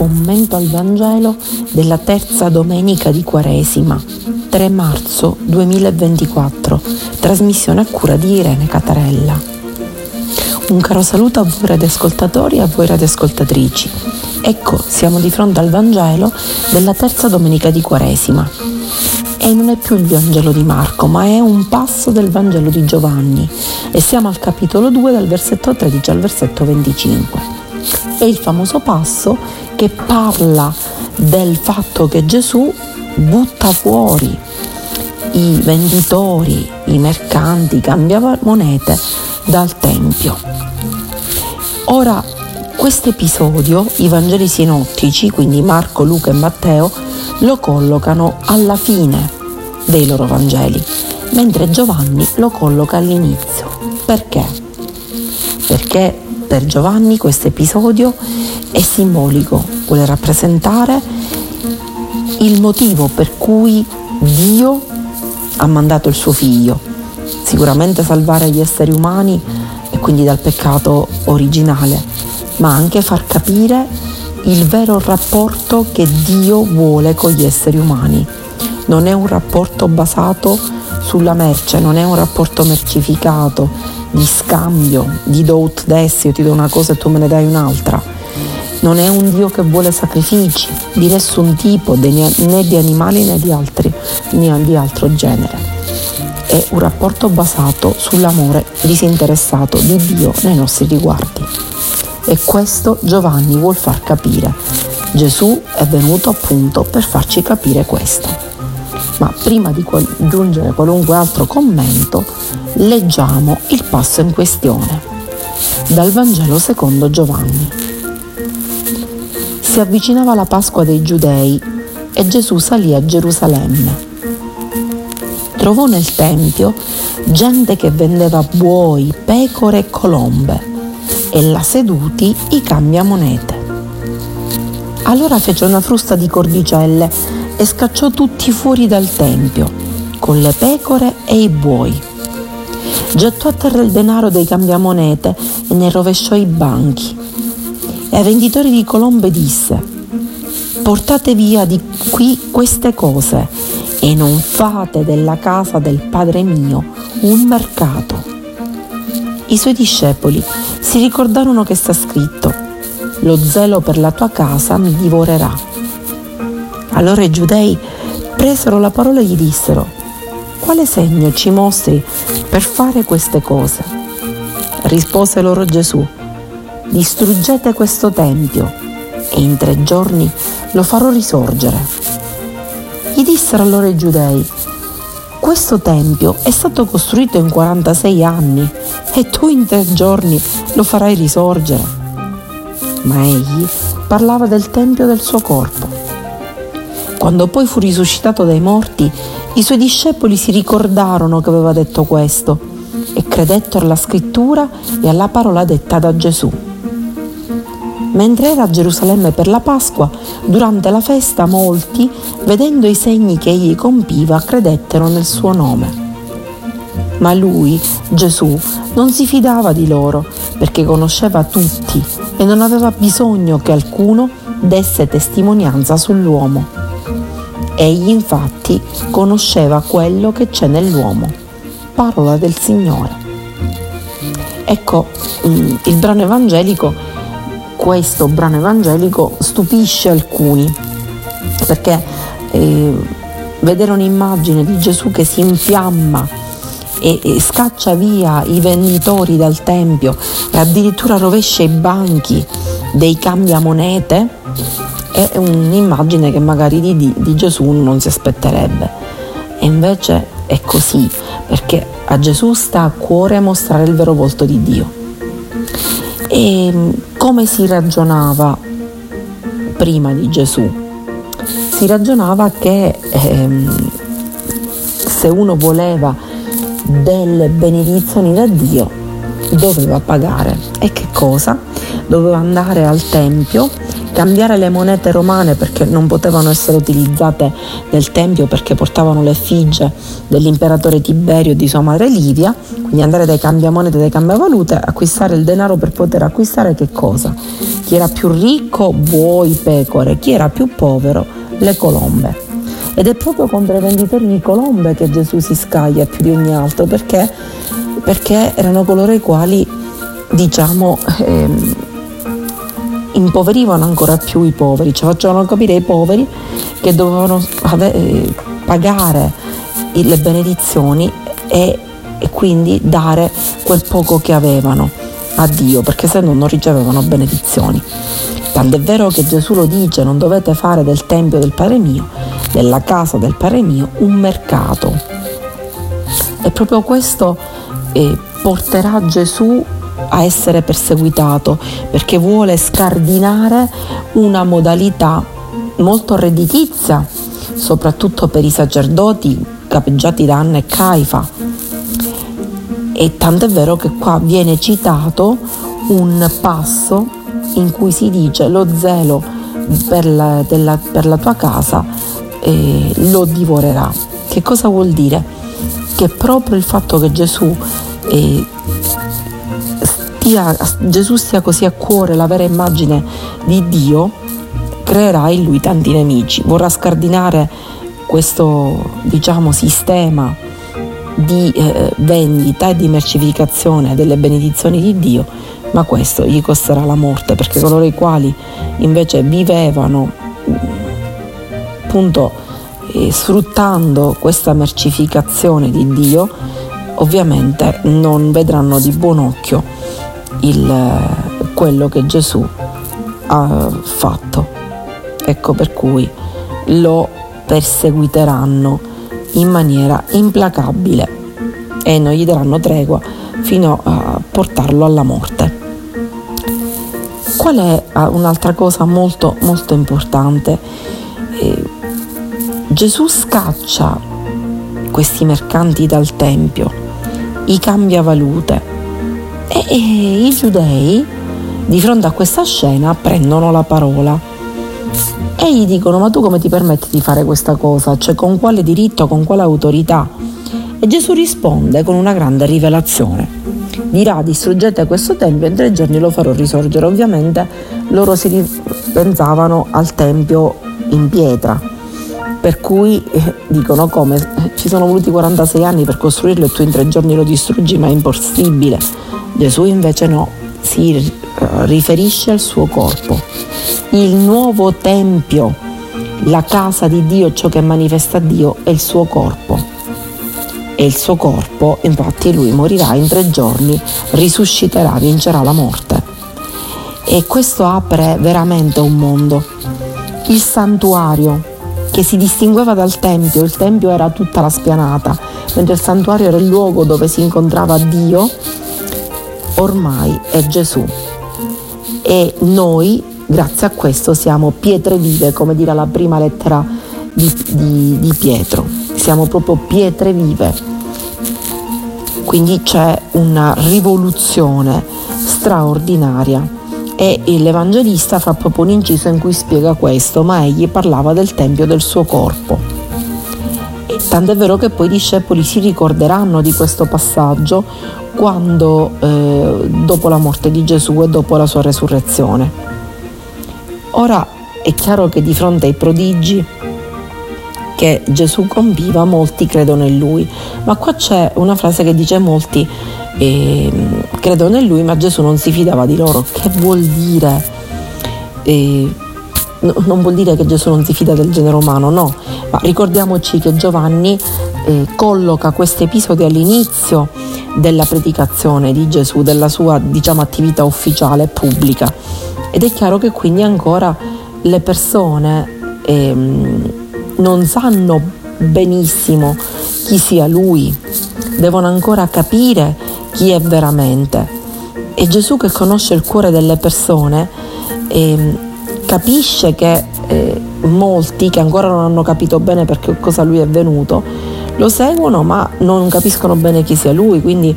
commento al Vangelo della terza domenica di Quaresima, 3 marzo 2024, trasmissione a cura di Irene Catarella. Un caro saluto a voi radioascoltatori e a voi radioascoltatrici. Ecco, siamo di fronte al Vangelo della terza domenica di Quaresima. E non è più il Vangelo di Marco, ma è un passo del Vangelo di Giovanni. E siamo al capitolo 2 dal versetto 13 al versetto 25 è il famoso passo che parla del fatto che Gesù butta fuori i venditori, i mercanti, i cambiamonete dal Tempio. Ora, questo episodio, i Vangeli sinottici, quindi Marco, Luca e Matteo, lo collocano alla fine dei loro Vangeli, mentre Giovanni lo colloca all'inizio. Perché? Perché per Giovanni questo episodio è simbolico, vuole rappresentare il motivo per cui Dio ha mandato il suo figlio, sicuramente salvare gli esseri umani e quindi dal peccato originale, ma anche far capire il vero rapporto che Dio vuole con gli esseri umani. Non è un rapporto basato sulla merce, non è un rapporto mercificato, di scambio, di do ut des, io ti do una cosa e tu me ne dai un'altra. Non è un Dio che vuole sacrifici di nessun tipo, né di animali né di, altri, né di altro genere. È un rapporto basato sull'amore disinteressato di Dio nei nostri riguardi. E questo Giovanni vuol far capire. Gesù è venuto appunto per farci capire questo. Ma prima di aggiungere qualunque altro commento, leggiamo il passo in questione. Dal Vangelo secondo Giovanni. Si avvicinava la Pasqua dei Giudei e Gesù salì a Gerusalemme. Trovò nel Tempio gente che vendeva buoi, pecore e colombe e là seduti i cambiamonete. Allora fece una frusta di cordicelle e scacciò tutti fuori dal Tempio, con le pecore e i buoi gettò a terra il denaro dei cambiamonete e ne rovesciò i banchi. E ai venditori di colombe disse, portate via di qui queste cose e non fate della casa del Padre mio un mercato. I suoi discepoli si ricordarono che sta scritto, lo zelo per la tua casa mi divorerà. Allora i giudei presero la parola e gli dissero, quale segno ci mostri per fare queste cose? Rispose loro Gesù, distruggete questo tempio e in tre giorni lo farò risorgere. Gli dissero allora i giudei, questo tempio è stato costruito in 46 anni e tu in tre giorni lo farai risorgere. Ma egli parlava del tempio del suo corpo. Quando poi fu risuscitato dai morti, i suoi discepoli si ricordarono che aveva detto questo e credettero alla scrittura e alla parola detta da Gesù. Mentre era a Gerusalemme per la Pasqua, durante la festa molti, vedendo i segni che egli compiva, credettero nel suo nome. Ma lui, Gesù, non si fidava di loro perché conosceva tutti e non aveva bisogno che alcuno desse testimonianza sull'uomo. Egli infatti conosceva quello che c'è nell'uomo. Parola del Signore. Ecco, mm, il brano evangelico, questo brano evangelico stupisce alcuni, perché eh, vedere un'immagine di Gesù che si infiamma e, e, scaccia via i venditori dal Tempio e addirittura rovescia i banchi dei cambiamonete, è un'immagine che magari di, di Gesù non si aspetterebbe. E invece è così, perché a Gesù sta a cuore mostrare il vero volto di Dio. E come si ragionava prima di Gesù? Si ragionava che ehm, se uno voleva delle benedizioni da Dio doveva pagare. E che cosa? Doveva andare al Tempio cambiare le monete romane perché non potevano essere utilizzate nel Tempio perché portavano l'effigie dell'imperatore Tiberio e di sua madre Livia, quindi andare dai cambiamonete e dai cambiavalute, acquistare il denaro per poter acquistare che cosa? Chi era più ricco, buoi, pecore, chi era più povero, le colombe. Ed è proprio contro i venditori di colombe che Gesù si scaglia più di ogni altro perché, perché erano coloro i quali, diciamo, ehm, impoverivano ancora più i poveri, cioè facevano capire ai poveri che dovevano eh, pagare le benedizioni e, e quindi dare quel poco che avevano a Dio, perché se no non ricevevano benedizioni. Tant'è vero che Gesù lo dice, non dovete fare del Tempio del Padre mio, della casa del Padre mio, un mercato. E proprio questo eh, porterà Gesù a essere perseguitato perché vuole scardinare una modalità molto redditizia, soprattutto per i sacerdoti capeggiati da Anna e Caifa. E tant'è vero che qua viene citato un passo in cui si dice lo zelo per la, della, per la tua casa eh, lo divorerà. Che cosa vuol dire? Che proprio il fatto che Gesù eh, stia, Gesù stia così a cuore la vera immagine di Dio, creerà in lui tanti nemici, vorrà scardinare questo diciamo, sistema di eh, vendita e di mercificazione delle benedizioni di Dio, ma questo gli costerà la morte perché coloro i quali invece vivevano appunto eh, sfruttando questa mercificazione di Dio, ovviamente non vedranno di buon occhio il, quello che Gesù ha fatto. Ecco per cui lo perseguiteranno in maniera implacabile e non gli daranno tregua fino a portarlo alla morte. Qual è ah, un'altra cosa molto molto importante? Eh, Gesù scaccia questi mercanti dal Tempio, i cambiavalute e, e i giudei di fronte a questa scena prendono la parola e gli dicono ma tu come ti permetti di fare questa cosa? Cioè con quale diritto, con quale autorità? E Gesù risponde con una grande rivelazione. Dirà distruggete questo tempio in tre giorni lo farò risorgere. Ovviamente loro si pensavano al tempio in pietra, per cui eh, dicono come ci sono voluti 46 anni per costruirlo e tu in tre giorni lo distruggi, ma è impossibile. Gesù invece no, si eh, riferisce al suo corpo. Il nuovo tempio, la casa di Dio, ciò che manifesta Dio, è il suo corpo. E il suo corpo, infatti lui morirà in tre giorni, risusciterà, vincerà la morte. E questo apre veramente un mondo. Il santuario che si distingueva dal tempio, il tempio era tutta la spianata, mentre il santuario era il luogo dove si incontrava Dio, ormai è Gesù. E noi, grazie a questo, siamo pietre vive, come dirà la prima lettera di, di, di Pietro. Siamo proprio pietre vive. Quindi c'è una rivoluzione straordinaria e l'Evangelista fa proprio un inciso in cui spiega questo, ma egli parlava del Tempio del suo corpo. Tant'è vero che poi i discepoli si ricorderanno di questo passaggio quando, eh, dopo la morte di Gesù e dopo la sua resurrezione. Ora è chiaro che di fronte ai prodigi che Gesù compiva, molti credono in lui, ma qua c'è una frase che dice molti eh, credono in lui, ma Gesù non si fidava di loro. Che vuol dire? Eh, non vuol dire che Gesù non si fida del genere umano, no, ma ricordiamoci che Giovanni eh, colloca questo episodio all'inizio della predicazione di Gesù, della sua diciamo, attività ufficiale pubblica. Ed è chiaro che quindi ancora le persone ehm, non sanno benissimo chi sia lui, devono ancora capire chi è veramente. E Gesù che conosce il cuore delle persone ehm, capisce che eh, molti che ancora non hanno capito bene perché cosa lui è venuto, lo seguono ma non capiscono bene chi sia lui, quindi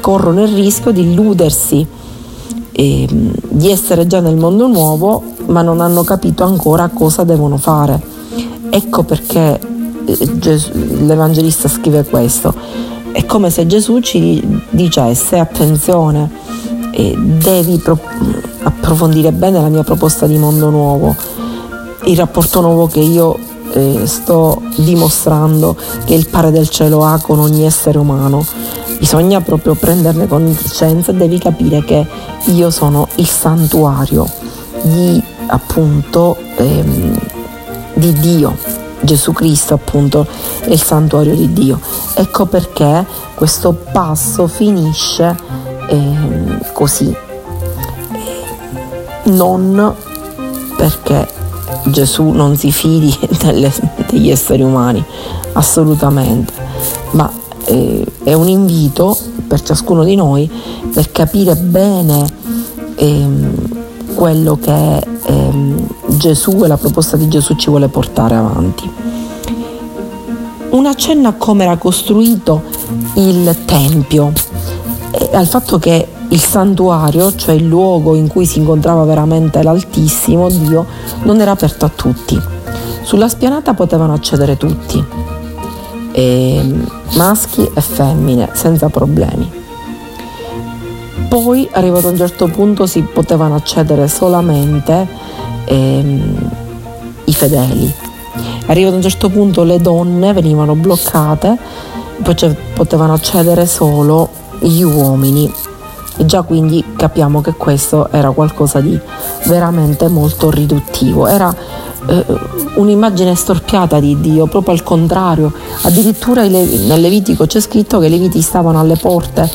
corrono il rischio di illudersi eh, di essere già nel mondo nuovo ma non hanno capito ancora cosa devono fare. Ecco perché eh, l'Evangelista scrive questo. È come se Gesù ci dicesse attenzione, devi pro- approfondire bene la mia proposta di mondo nuovo, il rapporto nuovo che io eh, sto dimostrando che il Padre del cielo ha con ogni essere umano. Bisogna proprio prenderne conoscenza e devi capire che io sono il santuario di appunto ehm, di Dio. Gesù Cristo appunto è il santuario di Dio. Ecco perché questo passo finisce ehm, così. Non perché Gesù non si fidi delle, degli esseri umani, assolutamente, ma eh, è un invito per ciascuno di noi per capire bene ehm, quello che ehm, Gesù e la proposta di Gesù ci vuole portare avanti. Un accenno a come era costruito il Tempio e al fatto che il santuario, cioè il luogo in cui si incontrava veramente l'Altissimo, Dio, non era aperto a tutti. Sulla spianata potevano accedere tutti, e maschi e femmine, senza problemi. Poi, arrivato a un certo punto, si potevano accedere solamente ehm, i fedeli. Arrivato a un certo punto le donne venivano bloccate, poi potevano accedere solo gli uomini e già quindi capiamo che questo era qualcosa di veramente molto riduttivo. Era eh, un'immagine storpiata di Dio, proprio al contrario. Addirittura nel Levitico c'è scritto che i Leviti stavano alle porte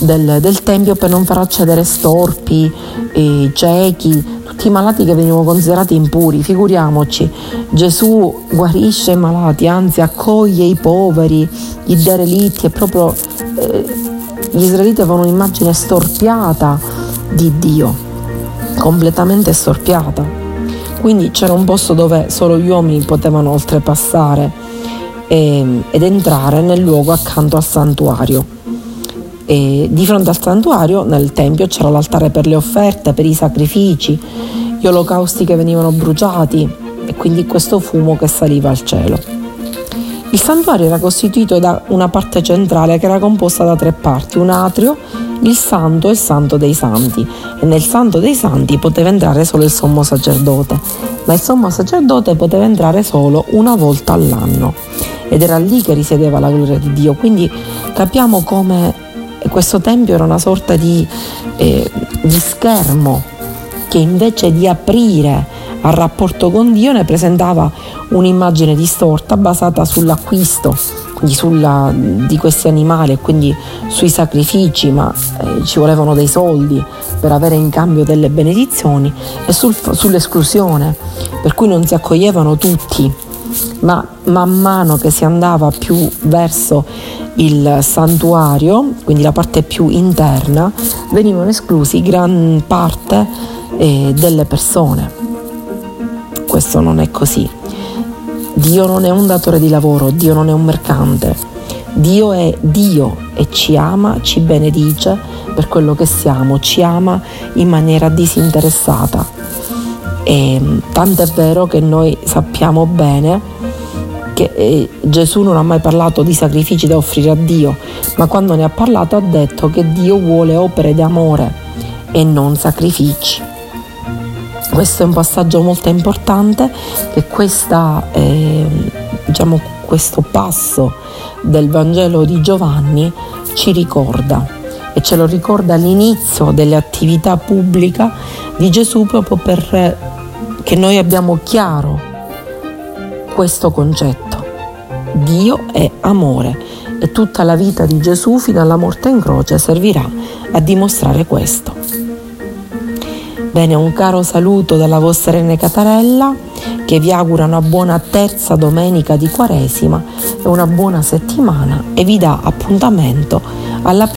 del, del Tempio per non far accedere storpi, eh, ciechi, tutti i malati che venivano considerati impuri. Figuriamoci, Gesù guarisce i malati, anzi accoglie i poveri, i derelitti, è proprio... Eh, gli israeliti avevano un'immagine storpiata di Dio, completamente storpiata. Quindi c'era un posto dove solo gli uomini potevano oltrepassare e, ed entrare nel luogo accanto al santuario. E di fronte al santuario, nel tempio, c'era l'altare per le offerte, per i sacrifici, gli olocausti che venivano bruciati e quindi questo fumo che saliva al cielo. Il santuario era costituito da una parte centrale che era composta da tre parti, un atrio, il santo e il santo dei santi e nel santo dei santi poteva entrare solo il sommo sacerdote, ma il sommo sacerdote poteva entrare solo una volta all'anno. Ed era lì che risiedeva la gloria di Dio, quindi capiamo come questo tempio era una sorta di, eh, di schermo che invece di aprire al rapporto con Dio ne presentava un'immagine distorta basata sull'acquisto sulla, di questi animali e quindi sui sacrifici, ma eh, ci volevano dei soldi per avere in cambio delle benedizioni e sul, sull'esclusione, per cui non si accoglievano tutti, ma man mano che si andava più verso il santuario, quindi la parte più interna, venivano esclusi gran parte eh, delle persone questo non è così. Dio non è un datore di lavoro, Dio non è un mercante. Dio è Dio e ci ama, ci benedice per quello che siamo, ci ama in maniera disinteressata. E tanto è vero che noi sappiamo bene che eh, Gesù non ha mai parlato di sacrifici da offrire a Dio, ma quando ne ha parlato ha detto che Dio vuole opere d'amore e non sacrifici. Questo è un passaggio molto importante che questa, eh, diciamo, questo passo del Vangelo di Giovanni ci ricorda e ce lo ricorda all'inizio delle attività pubbliche di Gesù proprio perché noi abbiamo chiaro questo concetto. Dio è amore e tutta la vita di Gesù fino alla morte in croce servirà a dimostrare questo. Bene, un caro saluto dalla vostra Rene Catarella che vi augura una buona terza domenica di Quaresima e una buona settimana e vi dà appuntamento alla